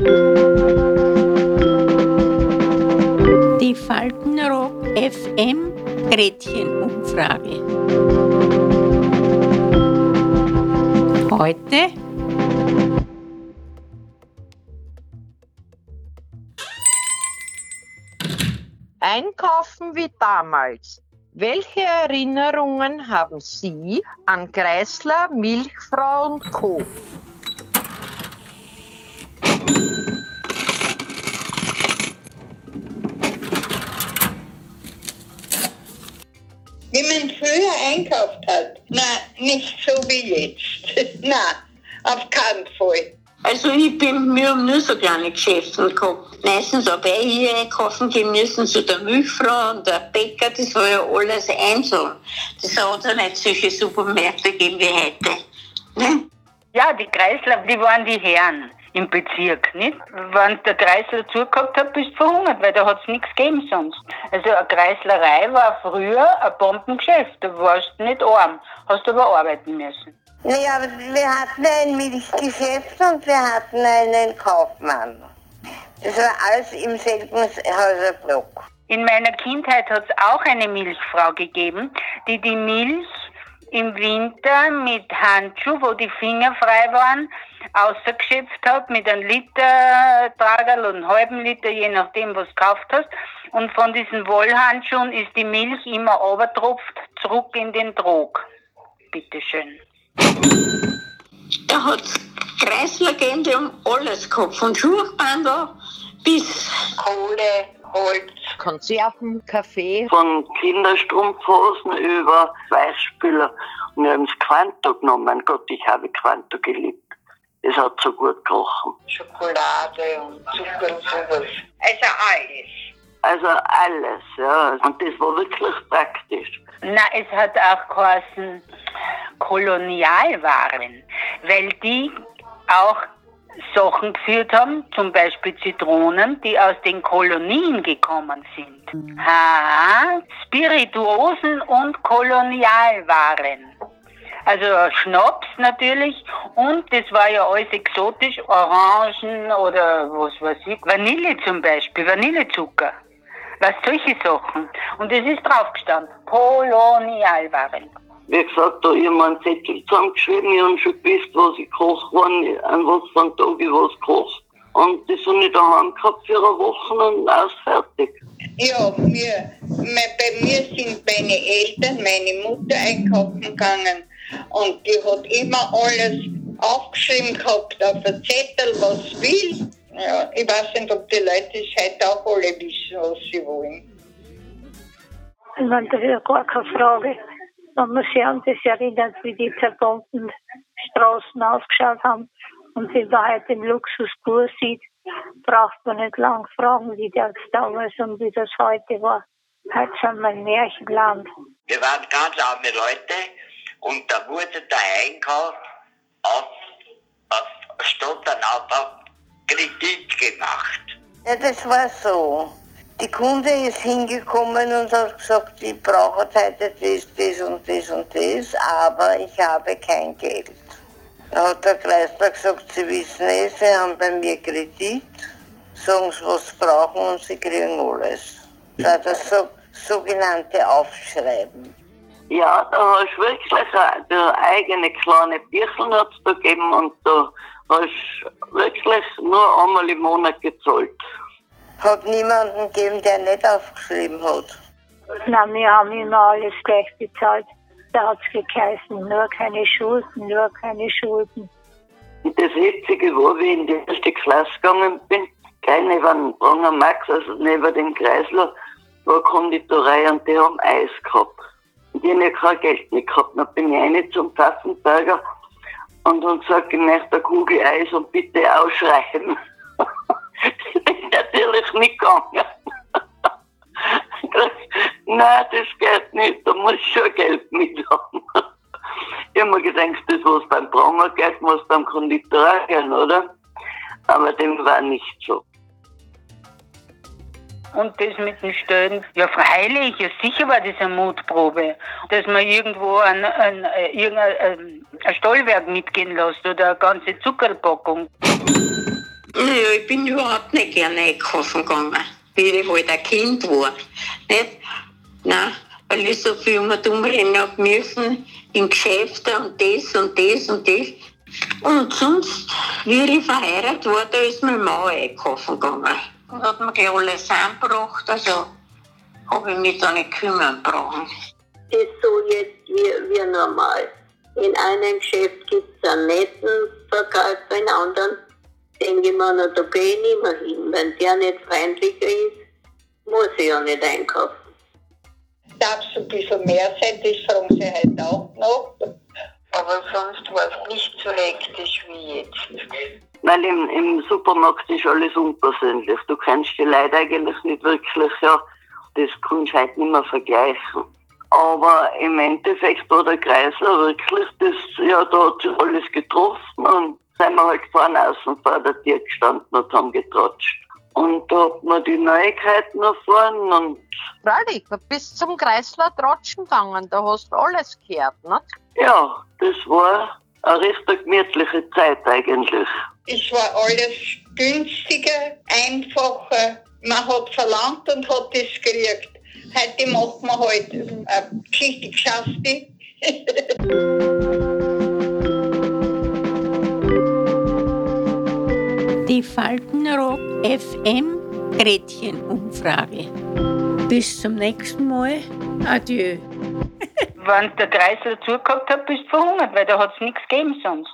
Die Faltenrock FM Gretchenumfrage. Heute Einkaufen wie damals. Welche Erinnerungen haben Sie an Kreisler, Milchfrau und Co.? Man früher einkauft hat. Na, nicht so wie jetzt. Na, auf keinen Fall. Also ich bin, wir haben nur so kleine Geschäfte gehabt. Meistens habe ich hier einkaufen gehen müssen, so der Milchfrau und der Bäcker, das war ja alles einzeln. Das hat ja nicht solche Supermärkte gegeben wie heute. Ne? Ja, die Kreisler, die waren die Herren im Bezirk, nicht? Wenn der Kreisler zugehabt hat, bist du verhungert, weil da hat es nichts gegeben sonst. Also eine Kreislerei war früher ein Bombengeschäft, da warst du nicht arm, hast aber arbeiten müssen. Naja, aber wir hatten ein Milchgeschäft und wir hatten einen Kaufmann. Das war alles im selben Häuserblock. In meiner Kindheit hat es auch eine Milchfrau gegeben, die die Milch im Winter mit Handschuh, wo die Finger frei waren, ausgeschöpft hat mit einem Liter Tragerl und einem halben Liter, je nachdem, was du gekauft hast. Und von diesen Wollhandschuhen ist die Milch immer runtertropft, zurück in den Trog. Bitteschön. Da hat Kreislegende um alles gehabt, von Schuhbandel bis Kohle, Holz. Konserven, Kaffee. von Kinderstrumpfhosen über Weißspüler. Und wir haben das Quanto genommen. Mein Gott, ich habe Quanto geliebt. Das hat so gut gerochen. Schokolade und Zucker und sowas. Also alles. Also alles, ja. Und das war wirklich praktisch. Na, es hat auch geheißen Kolonialwaren, weil die auch Sachen geführt haben, zum Beispiel Zitronen, die aus den Kolonien gekommen sind. Ha, Spirituosen und Kolonialwaren. Also Schnaps natürlich und das war ja alles exotisch, Orangen oder was weiß ich, Vanille zum Beispiel, Vanillezucker. Was solche Sachen. Und es ist draufgestanden, Kolonialwaren. Wie gesagt, da mir einen Zettel zusammengeschrieben, ich habe schon gewusst, was ich koche, wann, an was für einen Tag ich was koche. Und das habe ich daheim gehabt für eine Woche und aus fertig. Ja, mir, me- bei mir sind meine Eltern, meine Mutter einkaufen gegangen und die hat immer alles aufgeschrieben gehabt auf ein Zettel, was sie will. Ja, ich weiß nicht, ob die Leute es heute auch alle wissen, was sie wollen. Man dafür gar keine Frage. Man muss sich an das erinnern, wie die zerbombten Straßen ausgeschaut haben. Und wenn man heute den Luxus pur sieht, braucht man nicht lang fragen, wie das damals und wie das heute war. Heute sind wir ein Märchenland. Wir waren ganz arme Leute und da wurde der Einkauf auf, auf statt dann auf, auf Kredit gemacht. Ja, das war so. Die Kunde ist hingekommen und hat gesagt, ich brauche heute das, das und das und das, aber ich habe kein Geld. Da hat der Kreisler gesagt, Sie wissen es, Sie haben bei mir Kredit, sagen Sie, was Sie brauchen und Sie kriegen alles. Das war das so, sogenannte Aufschreiben. Ja, da hast du wirklich eine, eine eigene kleine da gegeben und da hast du wirklich nur einmal im Monat gezahlt. Hat niemanden gegeben, der nicht aufgeschrieben hat. Nein, wir haben immer alles gleich bezahlt. Da hat es geheißen, nur keine Schulden, nur keine Schulden. Und das Witzige war, wie ich in die erste Klasse gegangen bin, gleich neben Branger Max, also neben dem Kreisler, war Konditorei und die haben Eis gehabt. Und die haben ja kein Geld mehr gehabt. Dann bin ich rein zum Pfaffenberger und dann sag ich, ich möchte eine Kugel Eis und bitte ausschreiben. natürlich nicht gegangen. Nein, das geht nicht, da muss schon Geld mit haben. Ich hab mir gedacht, das was beim Pranger geht, muss beim Konditor gehen, oder? Aber dem war nicht so. Und das mit den Stellen, ja freilich, ja sicher war das eine Mutprobe, dass man irgendwo ein, ein, ein, ein Stollwerk mitgehen lässt oder eine ganze Zuckerpackung. Naja, ich bin überhaupt nicht gerne einkaufen gegangen, wie ich halt ein Kind war. Nicht? Nein, weil ich so viel immer umrennen habe müssen in Geschäften und das und das und das. Und sonst, wie ich verheiratet war, da ist meine Mauer einkaufen gegangen. Und hat mir gleich alles angebracht, also habe ich mich da nicht kümmern brauchen. ist so jetzt wie, wie normal. In einem Geschäft gibt es einen netten Verkäufer, in anderen na, da gehe ich nicht mehr hin. Wenn der nicht freundlicher ist, muss ich ja nicht einkaufen. Darf es ein bisschen mehr sein, das fragen sie heute auch noch. Aber sonst war es nicht so hektisch wie jetzt. Weil im, im Supermarkt ist alles unpersönlich. Du kennst die Leute eigentlich nicht wirklich, ja. Das kannst du heute nicht mehr vergleichen. Aber im Endeffekt war der Kreisler wirklich, das, ja, da hat sich alles getroffen und sind wir halt vorne außen vor der Tür gestanden und haben getratscht. Und da hat man die Neuigkeiten erfahren und Freilich, du bist zum Kreisler Tratschen gegangen, da hast du alles gehört, nicht? ja, das war eine recht gemütliche Zeit eigentlich. Es war alles günstiger, einfacher. Man hat verlangt und hat es gekriegt. Heute macht man halt eine Geschichte Faltenrock FM Gretchenumfrage. Bis zum nächsten Mal. Adieu. Wenn der Kreisel dazu gehabt hat, bist du verhungert, weil da hat es nichts gegeben sonst.